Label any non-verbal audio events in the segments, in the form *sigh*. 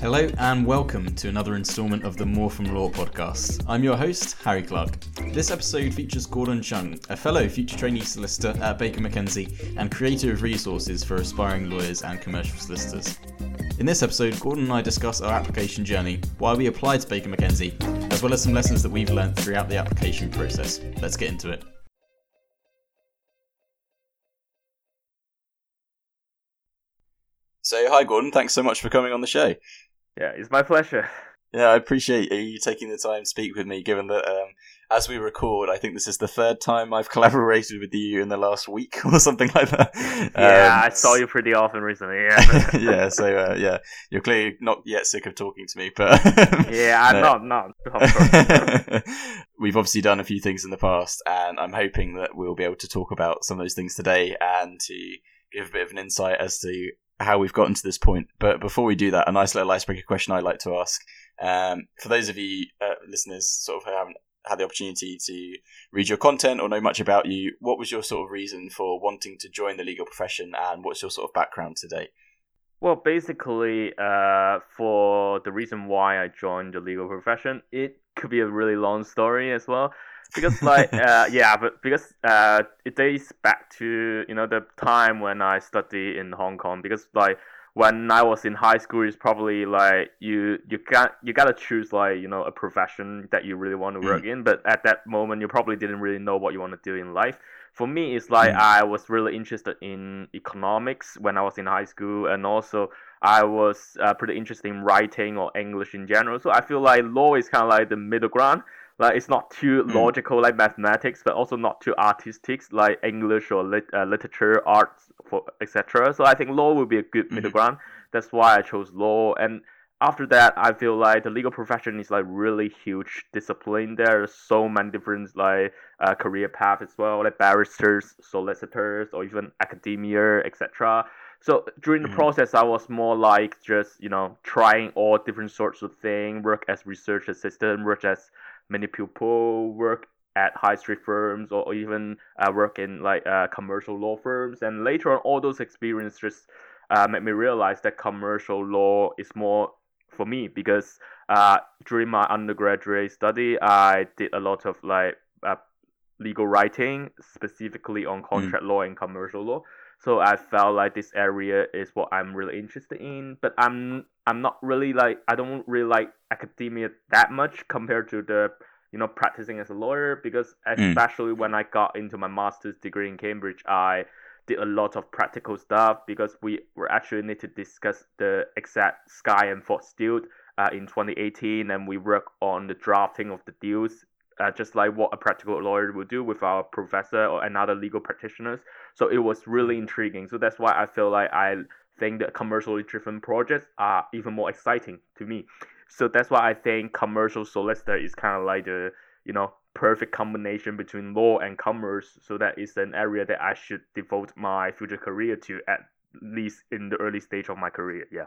Hello and welcome to another instalment of the More from Law podcast. I'm your host, Harry Clark. This episode features Gordon Chung, a fellow future trainee solicitor at Baker McKenzie and creator of resources for aspiring lawyers and commercial solicitors. In this episode, Gordon and I discuss our application journey, why we applied to Baker McKenzie, as well as some lessons that we've learned throughout the application process. Let's get into it. So, hi Gordon, thanks so much for coming on the show. Yeah, it's my pleasure. Yeah, I appreciate you taking the time to speak with me, given that um, as we record, I think this is the third time I've *laughs* collaborated with you in the last week *laughs* or something like that. Yeah, um, I saw you pretty often recently. Yeah, *laughs* yeah. So uh, yeah, you're clearly not yet sick of talking to me, but yeah, I'm not. Not. We've obviously done a few things in the past, and I'm hoping that we'll be able to talk about some of those things today and to give a bit of an insight as to how we've gotten to this point. But before we do that, a nice little icebreaker question I'd like to ask. Um, for those of you uh, listeners, sort of who haven't had the opportunity to read your content or know much about you, what was your sort of reason for wanting to join the legal profession, and what's your sort of background today? Well, basically, uh, for the reason why I joined the legal profession, it could be a really long story as well because like uh, yeah but because uh, it dates back to you know the time when i studied in hong kong because like when i was in high school it's probably like you you got you gotta choose like you know a profession that you really want to work mm. in but at that moment you probably didn't really know what you want to do in life for me it's like mm. i was really interested in economics when i was in high school and also I was uh, pretty interested in writing or English in general. So I feel like law is kind of like the middle ground like it's not too mm. logical like mathematics, but also not too artistic like English or lit, uh, literature, arts, for etc. So I think law would be a good mm-hmm. middle ground. That's why I chose law. And after that, I feel like the legal profession is like really huge discipline. There are so many different like uh, career paths as well, like barristers, solicitors, or even academia, etc. So during the mm-hmm. process, I was more like just you know trying all different sorts of things. Work as research assistant, work as many people work at high street firms or even uh, work in like uh, commercial law firms. And later on, all those experiences uh, made me realize that commercial law is more for me because uh, during my undergraduate study, I did a lot of like uh, legal writing, specifically on mm. contract mm. law and commercial law. So I felt like this area is what I'm really interested in, but I'm I'm not really like I don't really like academia that much compared to the you know practicing as a lawyer because mm. especially mm. when I got into my master's degree in Cambridge, I did a lot of practical stuff because we were actually need to discuss the exact Sky and Fox deal uh, in 2018, and we work on the drafting of the deals uh, just like what a practical lawyer would do with our professor or another legal practitioners. So it was really intriguing. So that's why I feel like I think that commercially driven projects are even more exciting to me. So that's why I think commercial solicitor is kind of like the you know perfect combination between law and commerce. So that is an area that I should devote my future career to at least in the early stage of my career. Yeah.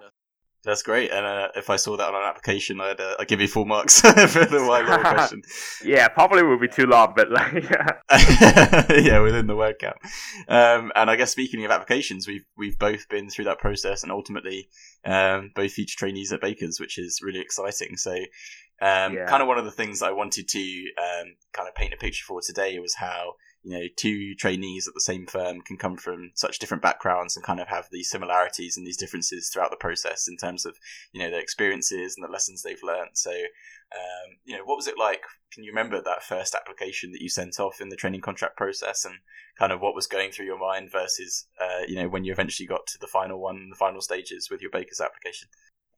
That's great. And uh, if I saw that on an application, I'd, uh, I'd give you full marks *laughs* for the white *laughs* question. yeah, probably will be too long, but like, *laughs* yeah. yeah, within the word count. Um, and I guess speaking of applications, we've we've both been through that process, and ultimately, um, both future trainees at Baker's, which is really exciting. So, um, yeah. kind of one of the things I wanted to um, kind of paint a picture for today was how you know two trainees at the same firm can come from such different backgrounds and kind of have these similarities and these differences throughout the process in terms of you know their experiences and the lessons they've learned. So um, you know what was it like? Can you remember that first application that you sent off in the training contract process and kind of what was going through your mind versus uh, you know when you eventually got to the final one the final stages with your baker's application?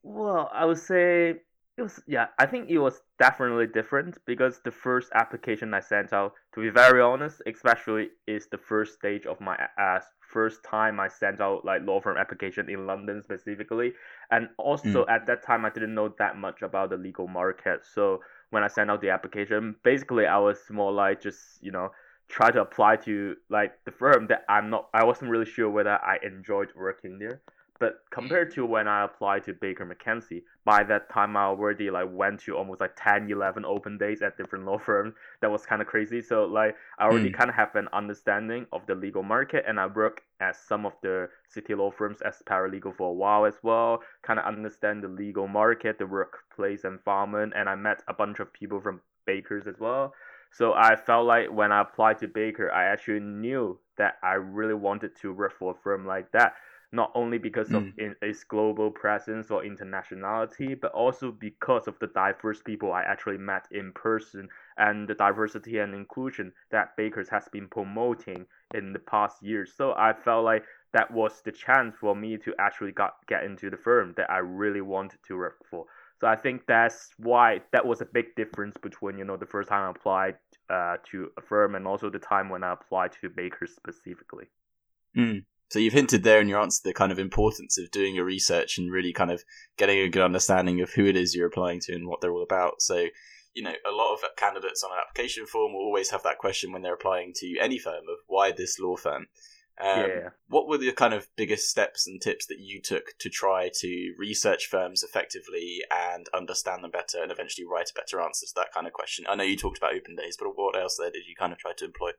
Well i would say it was yeah, I think it was definitely different because the first application I sent out, to be very honest, especially is the first stage of my uh, first time I sent out like law firm application in London specifically, and also mm. at that time I didn't know that much about the legal market. So when I sent out the application, basically I was more like just you know try to apply to like the firm that I'm not I wasn't really sure whether I enjoyed working there. But compared to when I applied to Baker McKenzie, by that time I already like went to almost like 10, 11 open days at different law *laughs* firms. That was kind of crazy. So like I already mm. kind of have an understanding of the legal market, and I work at some of the city law firms as paralegal for a while as well. Kind of understand the legal market, the workplace environment, and I met a bunch of people from Baker's as well. So I felt like when I applied to Baker, I actually knew that I really wanted to work for a firm like that not only because mm. of in, its global presence or internationality, but also because of the diverse people I actually met in person and the diversity and inclusion that Baker's has been promoting in the past years. So I felt like that was the chance for me to actually got, get into the firm that I really wanted to work for. So I think that's why that was a big difference between you know the first time I applied uh, to a firm and also the time when I applied to Baker specifically. Mm. So you've hinted there in your answer the kind of importance of doing your research and really kind of getting a good understanding of who it is you're applying to and what they're all about. So, you know, a lot of candidates on an application form will always have that question when they're applying to any firm of why this law firm. Um, yeah. What were the kind of biggest steps and tips that you took to try to research firms effectively and understand them better and eventually write a better answer to that kind of question? I know you talked about open days, but what else there did you kind of try to employ?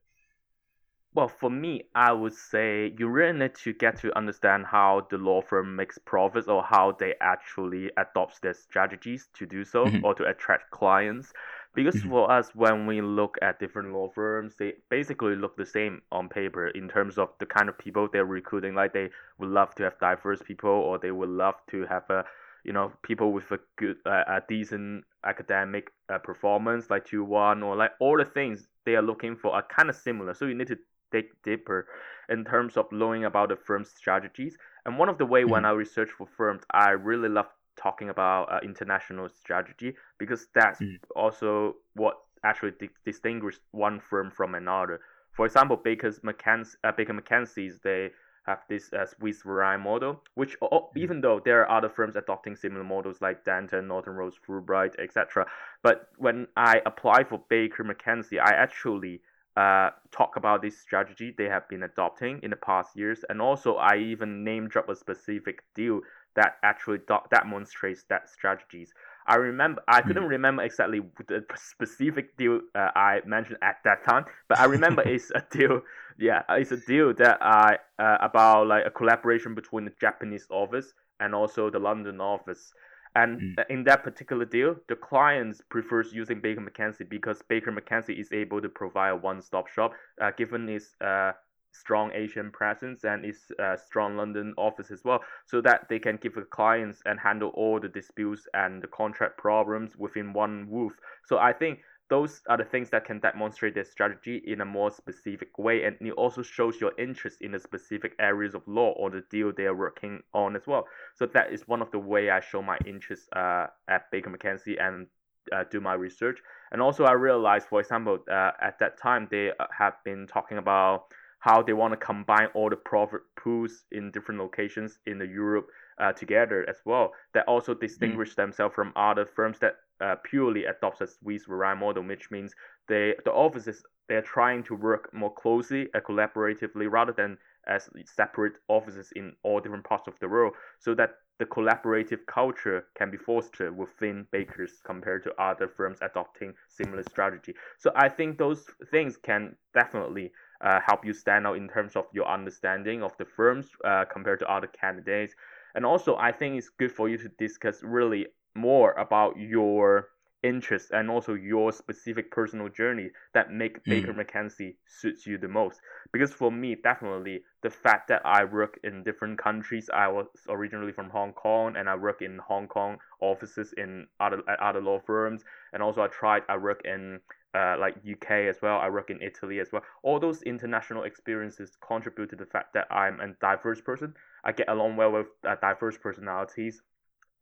Well, for me, I would say you really need to get to understand how the law firm makes profits or how they actually adopt their strategies to do so mm-hmm. or to attract clients. Because mm-hmm. for us, when we look at different law firms, they basically look the same on paper in terms of the kind of people they're recruiting. Like they would love to have diverse people, or they would love to have a you know people with a good uh, a decent academic uh, performance like 2-1 or like all the things they are looking for are kind of similar so you need to dig deeper in terms of learning about the firm's strategies. And one of the way mm-hmm. when I research for firms, I really love talking about uh, international strategy because that's mm-hmm. also what actually di- distinguishes one firm from another. For example, Baker's McKenzie, uh, Baker McKenzie's they have this uh, Swiss verein model, which mm-hmm. even though there are other firms adopting similar models like Dentons, Norton Rose, Fulbright, etc. But when I apply for Baker McKenzie, I actually uh, talk about this strategy they have been adopting in the past years, and also I even name drop a specific deal that actually do- demonstrates that strategies. I remember I couldn't mm. remember exactly the specific deal uh, I mentioned at that time, but I remember *laughs* it's a deal. Yeah, it's a deal that I uh, about like a collaboration between the Japanese office and also the London office. And mm. in that particular deal, the clients prefers using Baker McKenzie because Baker McKenzie is able to provide a one-stop shop, uh, given its uh, strong Asian presence and its uh, strong London office as well, so that they can give the clients and handle all the disputes and the contract problems within one roof. So I think those are the things that can demonstrate their strategy in a more specific way and it also shows your interest in the specific areas of law or the deal they are working on as well. So that is one of the way i show my interest uh, at baker mckenzie and uh, do my research. And also i realized for example uh, at that time they uh, have been talking about how they want to combine all the profit pools in different locations in the europe uh, together as well. That also distinguish mm. themselves from other firms that uh, purely adopts a Swiss verein model, which means they the offices they're trying to work more closely and collaboratively rather than as separate offices in all different parts of the world, so that the collaborative culture can be fostered within bakers compared to other firms adopting similar strategy. So I think those things can definitely uh, help you stand out in terms of your understanding of the firms uh, compared to other candidates. And also, I think it's good for you to discuss really more about your interests and also your specific personal journey that make mm. Baker McKenzie suits you the most. Because for me, definitely the fact that I work in different countries. I was originally from Hong Kong, and I work in Hong Kong offices in other at other law firms, and also I tried. I work in uh, like UK as well. I work in Italy as well. All those international experiences contribute to the fact that I'm a diverse person. I get along well with uh, diverse personalities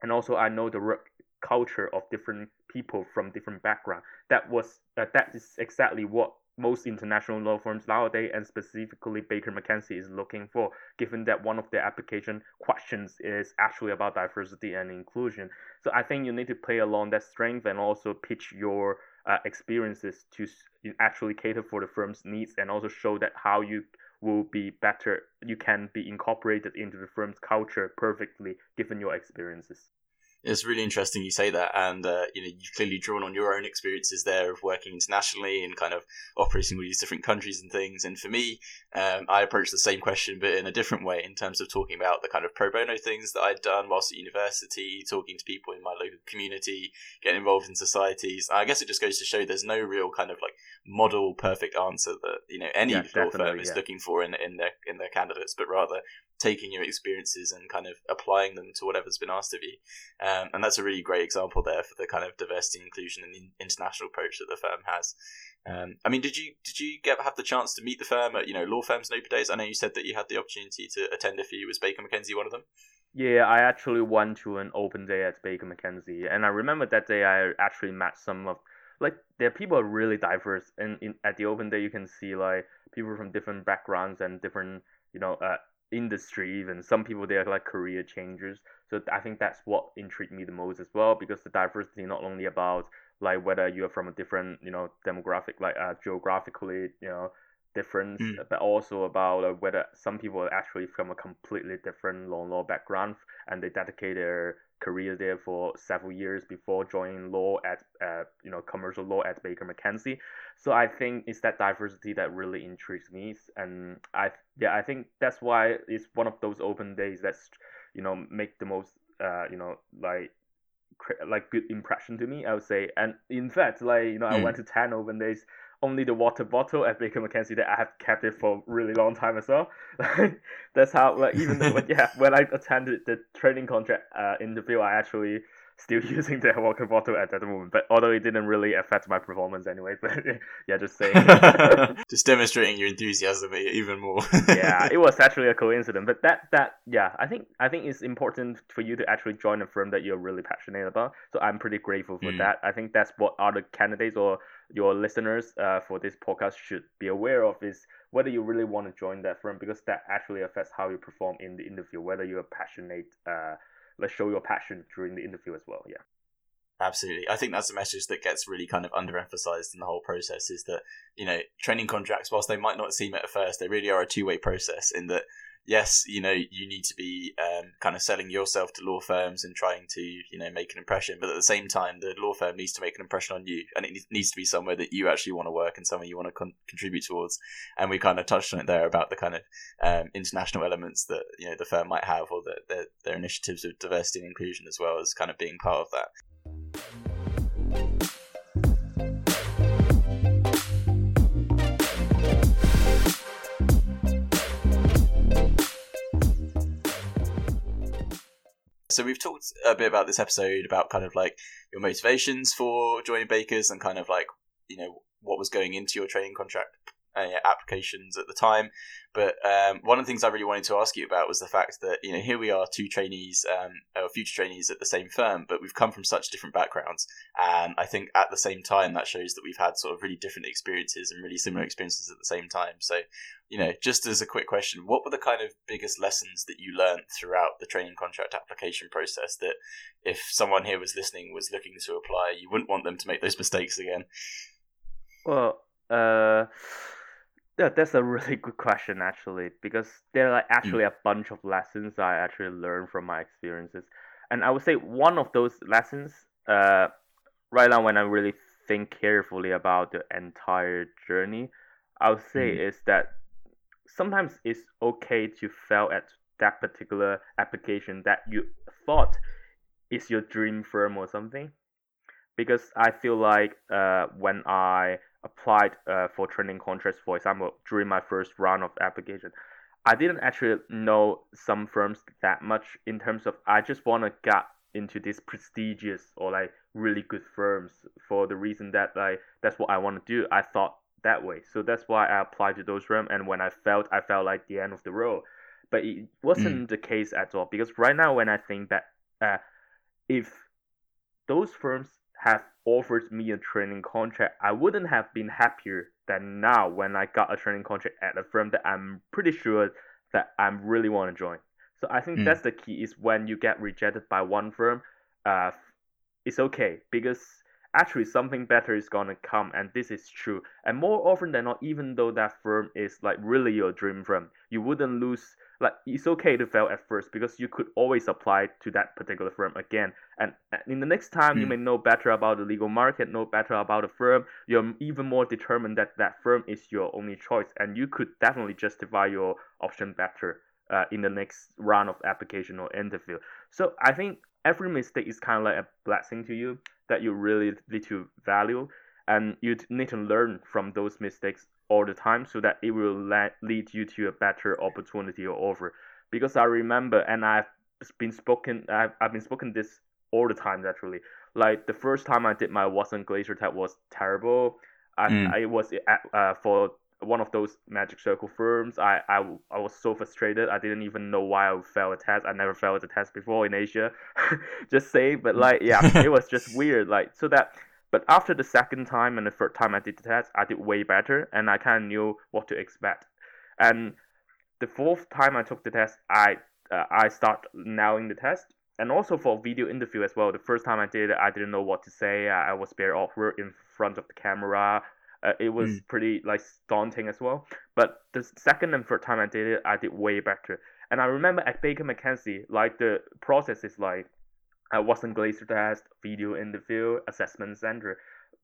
and also I know the work culture of different people from different background. That was uh, that is exactly what most international law firms nowadays, and specifically Baker McKenzie, is looking for, given that one of their application questions is actually about diversity and inclusion. So I think you need to play along that strength and also pitch your uh, experiences to actually cater for the firm's needs and also show that how you will be better. You can be incorporated into the firm's culture perfectly, given your experiences it's really interesting you say that, and uh, you know you've clearly drawn on your own experiences there of working internationally and kind of operating with these different countries and things. And for me, um, I approached the same question, but in a different way, in terms of talking about the kind of pro bono things that I'd done whilst at university, talking to people in my local community, getting involved in societies. I guess it just goes to show there's no real kind of like model perfect answer that you know any yeah, law firm is yeah. looking for in in their in their candidates, but rather taking your experiences and kind of applying them to whatever's been asked of you. Um, and that's a really great example there for the kind of diversity, inclusion, and the international approach that the firm has. Um, I mean, did you did you get have the chance to meet the firm at you know law firms and open days? I know you said that you had the opportunity to attend a few. Was Baker McKenzie one of them? Yeah, I actually went to an open day at Baker McKenzie, and I remember that day I actually met some of like their people are really diverse, and in at the open day you can see like people from different backgrounds and different you know uh, industry even. Some people they are like career changers. So i think that's what intrigued me the most as well because the diversity not only about like whether you're from a different you know demographic like uh, geographically you know difference mm. but also about uh, whether some people are actually from a completely different law law background and they dedicate their career there for several years before joining law at uh, you know commercial law at Baker McKenzie. So I think it's that diversity that really intrigues me, and I yeah I think that's why it's one of those open days that's you know make the most uh, you know like like good impression to me I would say and in fact like you know mm. I went to 10 open days only the water bottle at Baker McKenzie that I have kept it for a really long time as well. *laughs* That's how, like, even though, *laughs* yeah, when I attended the training contract uh, interview, I actually still *laughs* using the water bottle at that moment. But although it didn't really affect my performance anyway, *laughs* but yeah, just saying. *laughs* just demonstrating your enthusiasm even more. yeah, it was actually a coincidence. But that that yeah, I think I think it's important for you to actually join a firm that you're really passionate about. So I'm pretty grateful for mm. that. I think that's what other candidates or your listeners uh, for this podcast should be aware of is whether you really want to join that firm because that actually affects how you perform in the interview. Whether you're passionate. Uh, let's show your passion during the interview as well. Yeah. Absolutely. I think that's a message that gets really kind of underemphasized in the whole process is that, you know, training contracts, whilst they might not seem at first, they really are a two way process in that yes, you know, you need to be um, kind of selling yourself to law firms and trying to, you know, make an impression. But at the same time, the law firm needs to make an impression on you, and it needs to be somewhere that you actually want to work and somewhere you want to con- contribute towards. And we kind of touched on it there about the kind of um, international elements that you know the firm might have, or the, their their initiatives of diversity and inclusion as well as kind of being part of that. So we've talked a bit about this episode about kind of like your motivations for joining Bakers and kind of like you know what was going into your training contract uh, applications at the time. But um, one of the things I really wanted to ask you about was the fact that you know here we are, two trainees, um, or future trainees at the same firm, but we've come from such different backgrounds, and I think at the same time that shows that we've had sort of really different experiences and really similar experiences at the same time. So, you know, just as a quick question, what were the kind of biggest lessons that you learned throughout the training contract application process that if someone here was listening was looking to apply, you wouldn't want them to make those mistakes again? Well, uh yeah, that's a really *laughs* good question actually, because there are like actually mm. a bunch of lessons I actually learned from my experiences, and I would say one of those lessons, uh, right now when I really think carefully about the entire journey, I would say mm. is that sometimes it's okay to fail at that particular application that you thought is your dream firm or something, because I feel like uh when I applied uh, for training contracts, for example, during my first round of application, I didn't actually know some firms that much in terms of I just want to get into these prestigious or like really good firms for the reason that like that's what I want to do. I thought that way, so that's why I applied to those firms. And when I felt, I felt like the end of the road, but it wasn't mm. the case at all because right now when I think that uh, if those firms have offered me a training contract, I wouldn't have been happier than now when I got a training contract at a firm that I'm pretty sure that I really want to join. So I think mm. that's the key is when you get rejected by one firm, uh, it's okay because actually something better is gonna come, and this is true. And more often than not, even though that firm is like really your dream firm, you wouldn't lose. Like it's okay to fail at first because you could always apply to that particular firm again. And in the next time, mm. you hmm. may know better about the legal market, know better about the firm. You're even more determined that that firm is your only choice, and you could definitely justify your option better uh, in the next round of application or interview. So I think every mistake is kind of like a blessing to you that you really need to value, and you need to learn from those mistakes all the time so that it will lead you to a better opportunity or offer. Because I remember, and I've been spoken, I've, I've been spoken this all the time actually. Like the first time I did my Watson Glaser test was terrible. I, mm. I was at, uh, for one of those magic circle firms. I, I, I was so frustrated. I didn't even know why I failed a test. I never failed a test before in Asia. *laughs* just say, but like, yeah, it was just *laughs* weird. Like, so that, but after the second time and the third time I did the test, I did way better and I kind of knew what to expect. And the fourth time I took the test, I, uh, I start nailing the test. And also for video interview as well. The first time I did it, I didn't know what to say. I, I was very awkward in front of the camera uh, it was mm. pretty like daunting as well. But the second and third time I did it, I did way better. And I remember at Baker McKenzie, like the process is like I Watson Glaser test, video interview, assessment center.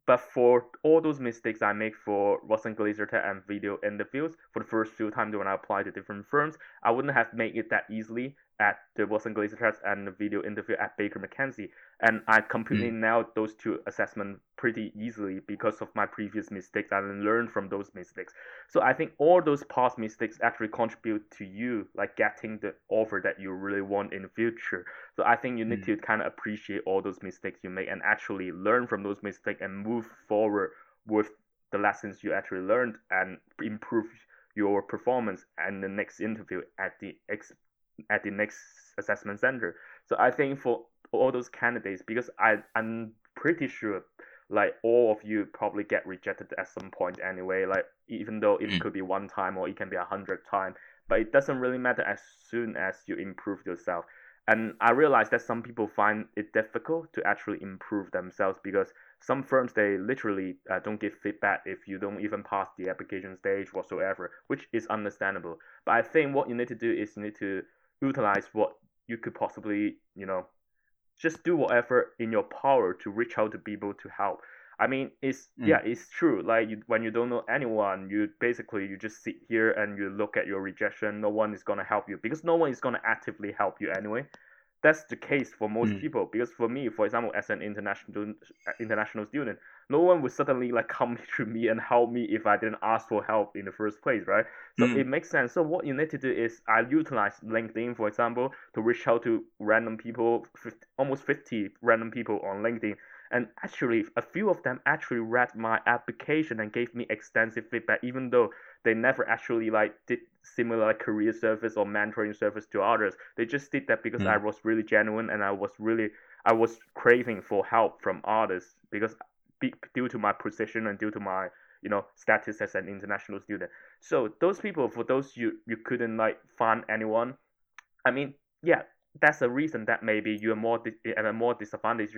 But for all those mistakes I make for Watson Glaser test and video interviews, for the first few times when I applied to different firms, I wouldn't have made it that easily at the Watson Glaser test and the video interview at Baker McKenzie. And I completely mm. nailed those two assessments pretty easily because of my previous mistakes and learned from those mistakes. So I think all those past mistakes actually contribute to you like getting the offer that you really want in the future. So I think you need mm. to kind of appreciate all those mistakes you make and actually learn from those mistakes and move forward with the lessons you actually learned and improve your performance and the next interview at the ex at the next assessment center. So I think for all those candidates, because I I'm pretty sure like all of you probably get rejected at some point anyway. Like even though it mm. could be one time or it can be a hundred time, but it doesn't really matter as soon as you improve yourself. And I realize that some people find it difficult to actually improve themselves because some firms they literally uh, don't give feedback if you don't even pass the application stage whatsoever, which is understandable. But I think what you need to do is you need to utilize what you could possibly, you know, just do whatever in your power to reach out to people to help. I mean, it's mm. yeah, it's true. Like you, when you don't know anyone, you basically you just sit here and you look at your rejection. No one is gonna help you because no one is gonna actively help you anyway that's the case for most mm. people because for me for example as an international international student no one would suddenly like come *laughs* to me and help me if i didn't ask for help in the first place right so mm. it makes sense so what you need to do is i utilize linkedin for example to reach out to random people 50, almost 50 random people on linkedin and actually a few of them actually read my application and gave me extensive feedback even though they never actually like did similar like, career service or mentoring service to others. They just did that because mm. I was really genuine and I was really I was craving for help from others because due to my position and due to my you know status as an international student. So those people, for those you you couldn't like find anyone, I mean, yeah, that's a reason that maybe you're more at a more disadvantaged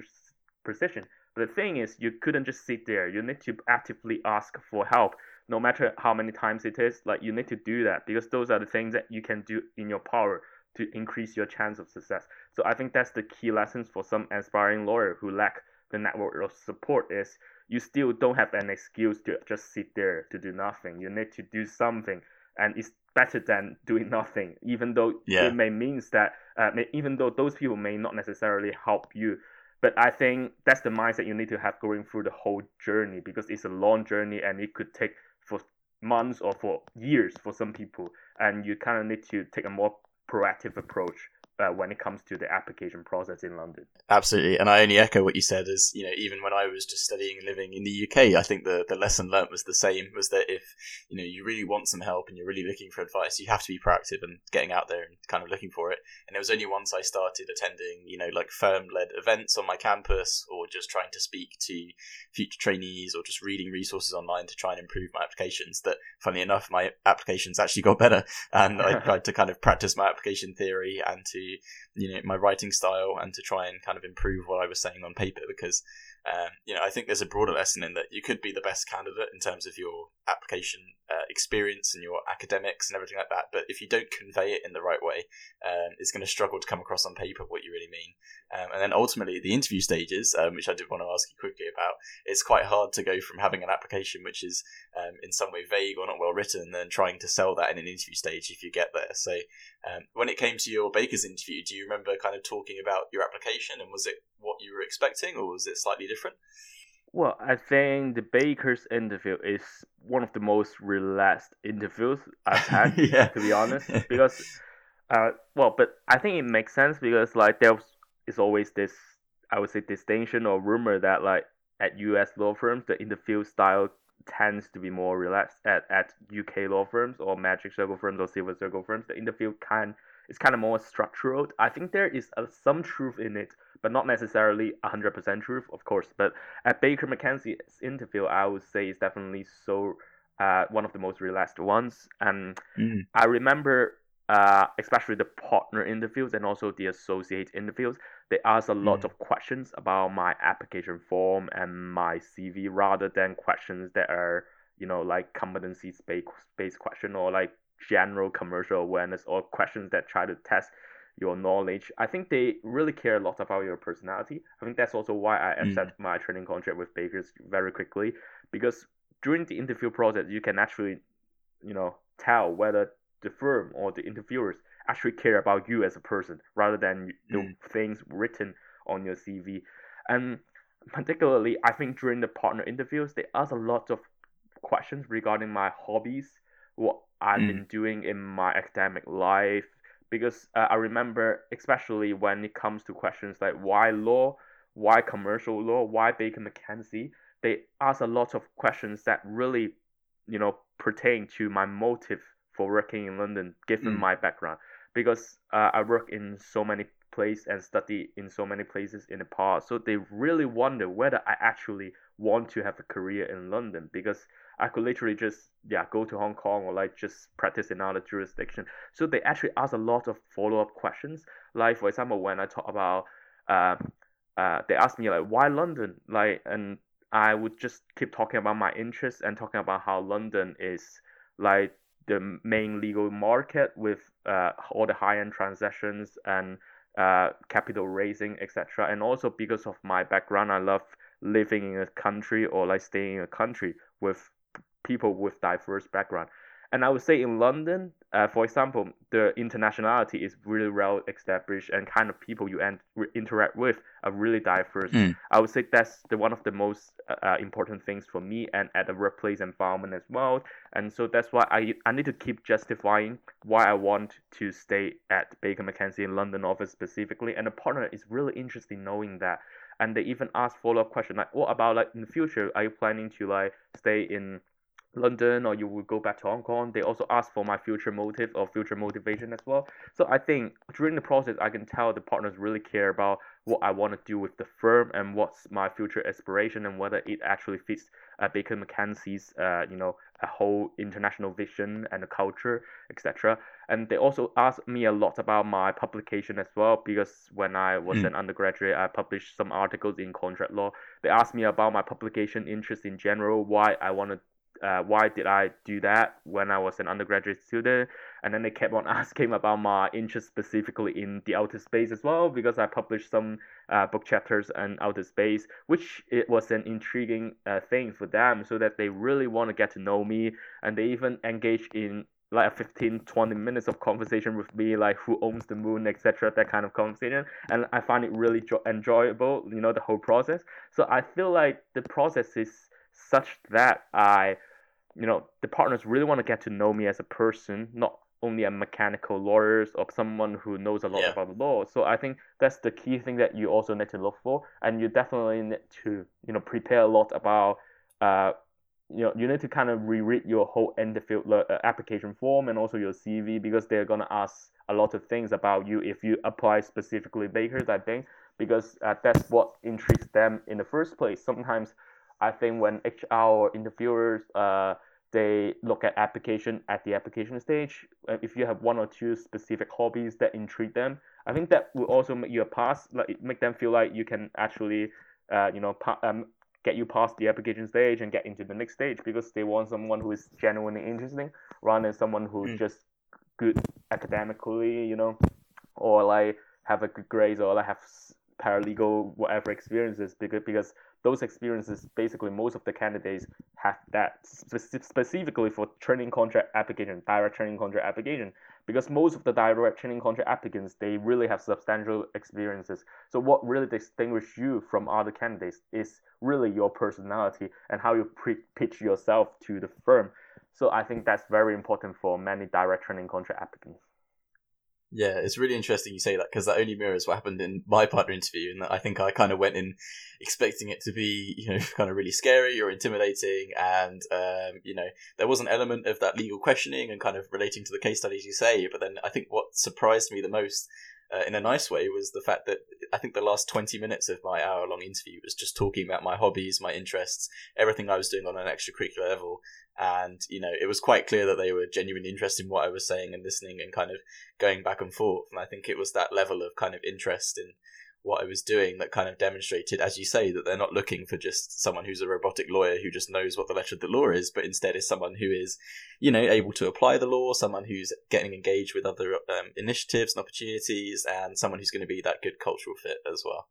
position. But the thing is, you couldn't just sit there. You need to actively ask for help no matter how many times it is, like you need to do that because those are the things that you can do in your power to increase your chance of success. So I think that's the key lessons for some aspiring lawyer who lack the network of support is you still don't have an excuse to just sit there to do nothing. You need to do something, and it's better than doing nothing. Even though yeah. it may means that, uh, even though those people may not necessarily help you, but I think that's the mindset you need to have going through the whole journey because it's a long journey and it could take for months or for years for some people, and you kind of need to take a more proactive approach uh, when it comes to the application process in London. Absolutely, and I only echo what you said. As you know, even when I was just studying and living in the UK, I think the the lesson learnt was the same: was that if you know you really want some help and you're really looking for advice, you have to be proactive and getting out there and kind of looking for it. And it was only once I started attending, you know, like firm led events on my campus, or just trying to speak to future trainees, or just reading resources online to try and improve my applications, that funnily enough, my applications actually got better, and I *laughs* tried to kind of practice my application theory and to you know my writing style and to try and kind of improve what I was saying on paper because um, you know, I think there's a broader lesson in that you could be the best candidate in terms of your application uh, experience and your academics and everything like that. But if you don't convey it in the right way, um, it's going to struggle to come across on paper what you really mean. Um, and then ultimately, the interview stages, um, which I did want to ask you quickly about, it's quite hard to go from having an application which is um, in some way vague or not well written, and trying to sell that in an interview stage if you get there. So, um, when it came to your Baker's interview, do you remember kind of talking about your application and was it what you were expecting or was it slightly different? Well, I think the Baker's interview is one of the most relaxed interviews I've had, *laughs* yeah. to be honest. Because, uh, well, but I think it makes sense because like there is always this, I would say, distinction or rumor that like at U.S. law firms the interview style tends to be more relaxed. At at UK law firms or magic circle firms or silver circle firms, the interview kind is kind of more structured. I think there is uh, some truth in it but not necessarily 100% truth, of course. But at Baker McKenzie's interview, I would say is definitely so uh, one of the most relaxed ones. And mm. I remember, uh, especially the partner interviews and also the associate interviews, they ask a lot mm. of questions about my application form and my CV rather than questions that are, you know, like competency based question or like general commercial awareness or questions that try to test your knowledge. I think they really care a lot about your personality. I think that's also why I accept mm. my training contract with Bakers very quickly because during the interview process, you can actually, you know, tell whether the firm or the interviewers actually care about you as a person rather than the mm. things written on your CV. And particularly, I think during the partner interviews, they ask a lot of questions regarding my hobbies, what I've mm. been doing in my academic life, because uh, I remember, especially when it comes to questions like why law, why commercial law, why Baker McKenzie, they ask a lot of questions that really, you know, pertain to my motive for working in London, given mm. my background. Because uh, I work in so many places and study in so many places in the past, so they really wonder whether I actually want to have a career in London. Because I could literally just yeah go to Hong Kong or like just practice in another jurisdiction. So they actually ask a lot of follow up questions. Like for example, when I talk about uh, uh, they asked me like why London, like, and I would just keep talking about my interests and talking about how London is like the main legal market with uh, all the high end transactions and uh, capital raising, etc. And also because of my background, I love living in a country or like staying in a country with people with diverse background. And I would say in London, uh, for example, the internationality is really well established, and kind of people you ent- interact with are really diverse. Mm. I would say that's the one of the most uh, uh, important things for me, and at the workplace environment as well. And so that's why I I need to keep justifying why I want to stay at Baker McKenzie in London office specifically. And the partner is really interested in knowing that. And they even ask follow up question like, what about like in the future? Are you planning to like stay in London or you will go back to Hong Kong. They also ask for my future motive or future motivation as well. So I think during the process, I can tell the partners really care about what I want to do with the firm and what's my future aspiration and whether it actually fits uh, Baker McKenzie's, uh, you know, a whole international vision and the culture, etc. And they also ask me a lot about my publication as well because when I was mm. an undergraduate, I published some articles in contract law. They asked me about my publication interest in general, why I wanted uh, why did I do that when I was an undergraduate student? And then they kept on *laughs* asking about my interest specifically in the outer space as well, because I published some uh, book chapters on outer space, which it was an intriguing uh, thing for them, so that they really want to get to know me, and they even engage in like a 15 20 minutes of conversation with me like who owns the moon etc that kind of conversation. And i find it really jo- enjoyable you know the whole process. So i feel like the process is such that i you know, the partners really want to get to know me as a person, not only a mechanical lawyer or someone who knows a lot yeah. about the law. So I think that's the key thing that you also need to look for, and you definitely need to, you know, prepare a lot about, uh, you know, you need to kind of reread your whole interview uh, application form and also your CV because they're gonna ask a lot of things about you if you apply specifically Bakers. I think because uh, that's what intrigues them in the first place. Sometimes I think when HR interviewers uh, they look at application at the application stage, uh, if you have one or two specific hobbies that intrigue them, I think that will also make you a pass, like make them feel like you can actually uh, you know, pa- um, get you past the application stage and get into the next stage because they want someone who is genuinely interesting rather than someone who's mm. just good academically, you know, or like have a good grades or like have paralegal whatever experiences because because those experiences basically most of the candidates have that spe- specifically for training contract application direct training contract application because most of the direct training contract applicants they really have substantial experiences. So what really distinguishes you from other candidates is really your personality and how you pre- pitch yourself to the firm. So i think that's very important for many direct training contract applicants yeah, it's really interesting you say that because that only mirrors what happened in my partner interview, and I think I kind of went in expecting it to be, you know, *laughs* kind of really scary or intimidating, and um, you know, there was an element of that legal questioning and kind of relating to the case studies you say. But then I think what surprised me the most, uh, in a nice way, was the fact that I think the last twenty minutes of my hour-long interview was just talking about my hobbies, my interests, everything I was doing on an extracurricular level, and you know it was quite clear that they were genuinely interested in what I was saying and listening and kind of going back and forth. And I think it was that level of kind of interest in what I was doing that kind of demonstrated, as you say, that they're not looking for just someone who's a robotic lawyer who just knows what the letter of the law is, but instead is someone who is, you know, able to apply the law, someone who's getting engaged with other um, initiatives and opportunities, and someone who's going to be that good cultural fit as well.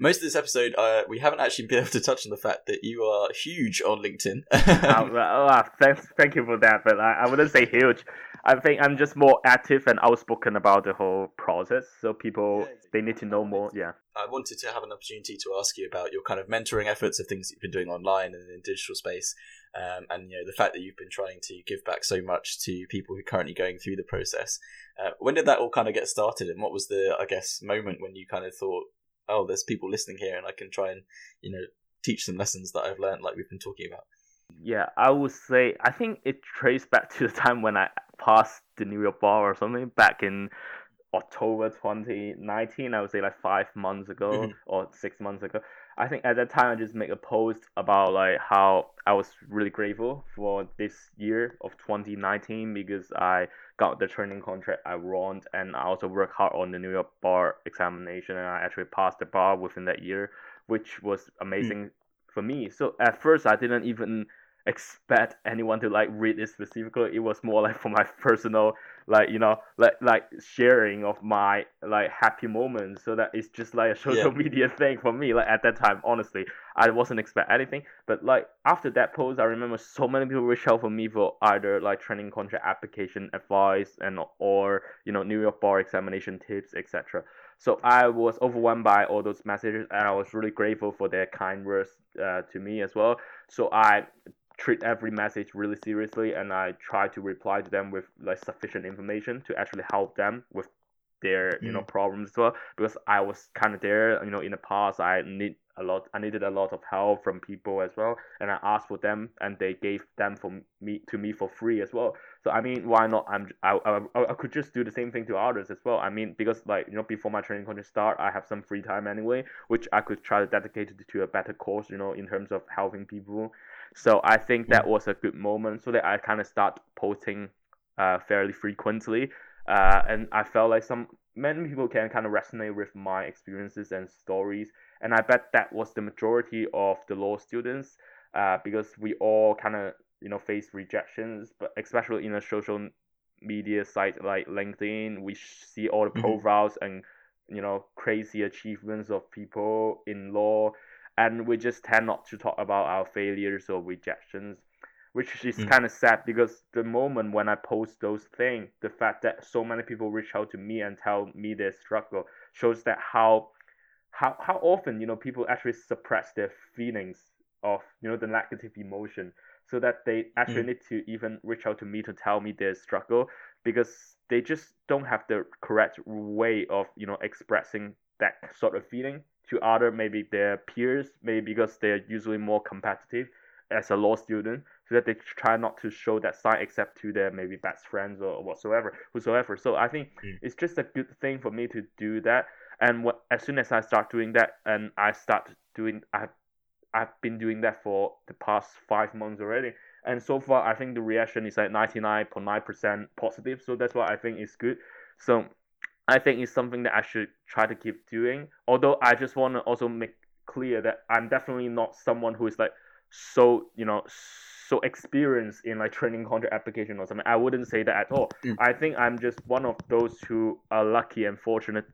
Most of this episode, uh, we haven't actually been able to touch on the fact that you are huge on LinkedIn. *laughs* oh, oh, thanks, thank you for that, but I, I wouldn't say huge. I think I'm just more active and outspoken about the whole process, so people yeah, they need to know more. Yeah. I wanted to have an opportunity to ask you about your kind of mentoring efforts of things that you've been doing online and in digital space, um, and you know the fact that you've been trying to give back so much to people who are currently going through the process. Uh, when did that all kind of get started, and what was the I guess moment when you kind of thought, oh, there's people listening here, and I can try and you know teach some lessons that I've learned, like we've been talking about. Yeah, I would say I think it traced back to the time when I passed the New York bar or something back in October 2019. I would say like five months ago mm-hmm. or six months ago. I think at that time I just make a post about like how I was really grateful for this year of 2019 because I got the training contract I want and I also worked hard on the New York bar examination and I actually passed the bar within that year, which was amazing mm. for me. So at first I didn't even expect anyone to like read it specifically. It was more like for my *laughs* personal like you know like like sharing of my like happy moments. So that it's just like a social yeah. *laughs* media thing for me like at that time honestly. I wasn't expect anything. But like after that post i remember so many people reached out for me for either like training contract application advice and or you know new york bar examination tips etc so i was overwhelmed by all those messages and i was really grateful for their kind words uh, to me as well. So i treat every message really seriously and I try to reply to them with like sufficient information to actually help them with their you know mm. problems as well. Because I was kind of there you know in the past I need a lot I needed a lot of help from people as well and I asked for them and they gave them for me to me for free as well. So I mean why not? I'm I, I, I could just do the same thing to others as well. I mean because like you know before my training contract start I have some free time anyway which I could try to dedicate to a better course you know in terms of helping people so I think that was a good moment so that I kind of start posting uh, fairly frequently. Uh, and I felt like some many people can kind of resonate with my experiences and stories. And I bet that was the majority of the law students uh, because we all kind of you know face rejections, but especially in a social media site like LinkedIn, we see all the mm-hmm. profiles and you know crazy achievements of people in law and we just tend not to talk about our failures or rejections which is mm. kind of sad because the moment when I post those things, the fact that so many people reach out to me and tell me their struggle shows that how how how often you know people actually suppress their feelings of you know the negative emotion so that they actually mm. need to even reach out to me to tell me their struggle because they just don't have the correct way of you know expressing that sort of feeling to other maybe their peers, maybe because they're usually more competitive as a law student, so that they try not to show that side except to their maybe best friends or whatsoever, whosoever. So I think mm. it's just a good thing for me to do that. And what, as soon as I start doing that, and I start doing, I've I've been doing that for the past five months already. And so far, I think the reaction is like 99.9% positive. So that's why I think it's good. So I think it's something that I should try to keep doing. Although I just want to also make clear that I'm definitely not someone who is like so, you know, so experienced in like training contract application or something. I wouldn't say that at all. Mm. I think I'm just one of those who are lucky and fortunate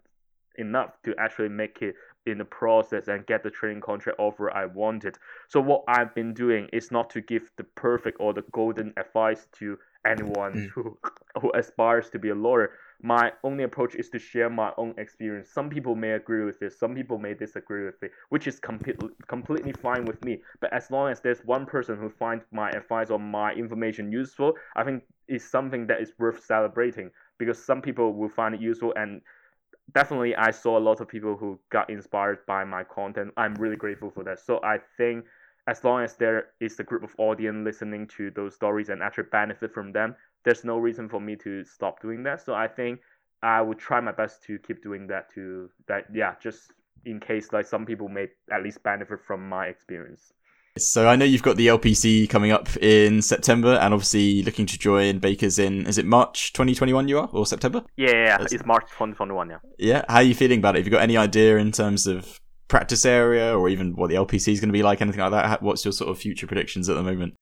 enough to actually make it in the process and get the training contract offer I wanted. So what I've been doing is not to give the perfect or the golden advice to anyone mm. who *laughs* who aspires to be a lawyer. My only approach is to share my own experience. Some people may agree with this, some people may disagree with it, which is completely completely fine with me. But as long as there's one person who finds my advice or my information useful, I think it's something that is worth celebrating because some people will find it useful and definitely I saw a lot of people who got inspired by my content. I'm really grateful for that. So I think as long as there is a group of audience listening to those stories and actually benefit from them, there's no reason for me to stop doing that. So I think I would try my best to keep doing that to that yeah, just in case like some people may at least benefit from my experience. So I know you've got the LPC coming up in September, and obviously looking to join Bakers in is it March 2021 you are or September? Yeah, yeah, it's March 2021. Yeah. Yeah. How are you feeling about it? Have you got any idea in terms of practice area or even what the LPC is going to be like? Anything like that? What's your sort of future predictions at the moment?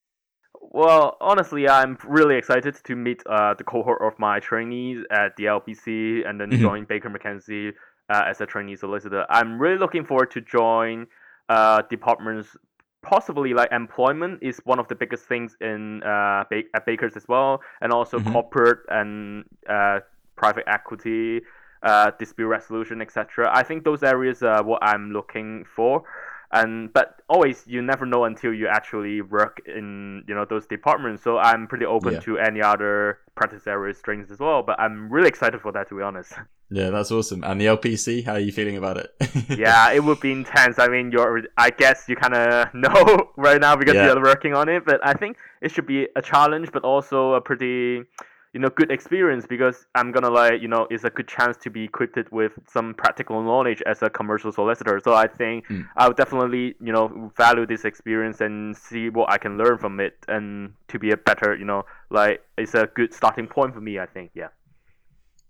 Well, honestly, I'm really excited to meet uh, the cohort of my trainees at the LPC and then mm-hmm. join Baker McKenzie uh, as a trainee solicitor. I'm really looking forward to join uh, departments possibly like employment is one of the biggest things in uh, ba- at Bakers as well, and also mm-hmm. corporate and uh, private equity, uh, dispute resolution, etc. I think those areas are what I'm looking for and but always you never know until you actually work in you know those departments. So i'm pretty open yeah. to any other practice area strings as well but i'm really excited for that to be honest. *laughs* Yeah that's awesome. And the lpc how are you feeling about it? *laughs* Yeah it would be intense. I mean you're i guess you kind of *laughs* know right now because yeah. you're working on it but i think it should be a challenge but also a pretty you know good experience because I'm gonna like you know it's a good chance to be equipped with some practical knowledge as a commercial solicitor. So I think mm. I would definitely you know value this experience and see what I can learn from it and to be a better you know like it's a good starting point for me. I think yeah.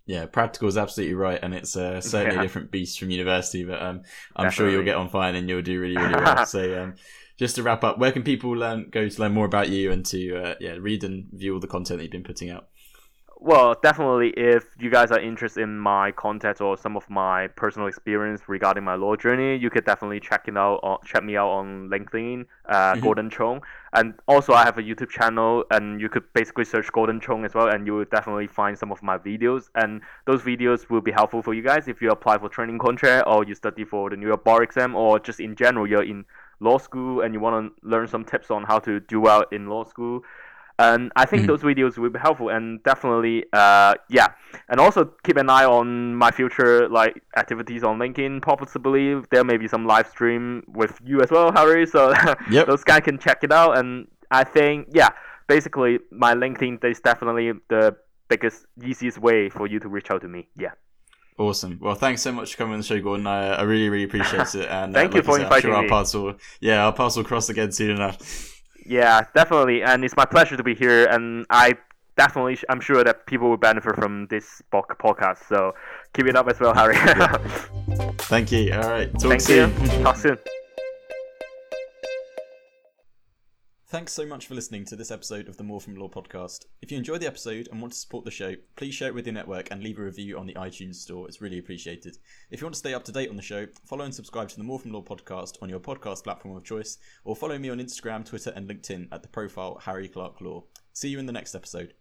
Yeah, practical is absolutely right, and it's uh, certainly *laughs* yeah. a different beast from university. But um, I'm definitely. sure you'll get on fine and you'll do really, really *laughs* well. so, um, just to wrap up, where can people learn, go to learn more about you and to uh, yeah read and view all the content that you've been putting out? Well, definitely, if you guys are interested in my content or some of my personal experience regarding my law journey, you could definitely check it out. On, check me out on LinkedIn, uh, mm-hmm. Gordon Chong, and also I have a YouTube channel, and you could basically search Gordon Chong as well, and you will definitely find some of my videos. And those videos will be helpful for you guys if you apply for training contract or you study for the New York bar exam, or just in general you're in law school and you want to learn some tips on how to do well in law school and I think mm-hmm. those videos will be helpful and definitely uh yeah and also keep an eye on my future like activities on LinkedIn possibly there may be some live stream with you as well Harry so *laughs* yep. those guys can check it out and I think yeah basically my LinkedIn is definitely the biggest easiest way for you to reach out to me yeah Awesome. Well, thanks so much for coming on the show, Gordon. I, I really, really appreciate *laughs* it. And thank uh, you for inviting sure me. Our paths will, yeah, our paths will cross again soon enough. Yeah, definitely, and it's my pleasure to be here. And I definitely, I'm sure that people will benefit from this podcast. So keep it up as well, Harry. *laughs* Thank you. All right. Talk Thank soon. you. Talk soon. Thanks so much for listening to this episode of the More From Law podcast. If you enjoyed the episode and want to support the show, please share it with your network and leave a review on the iTunes store. It's really appreciated. If you want to stay up to date on the show, follow and subscribe to the More From Law podcast on your podcast platform of choice, or follow me on Instagram, Twitter, and LinkedIn at the profile Harry Clark Law. See you in the next episode.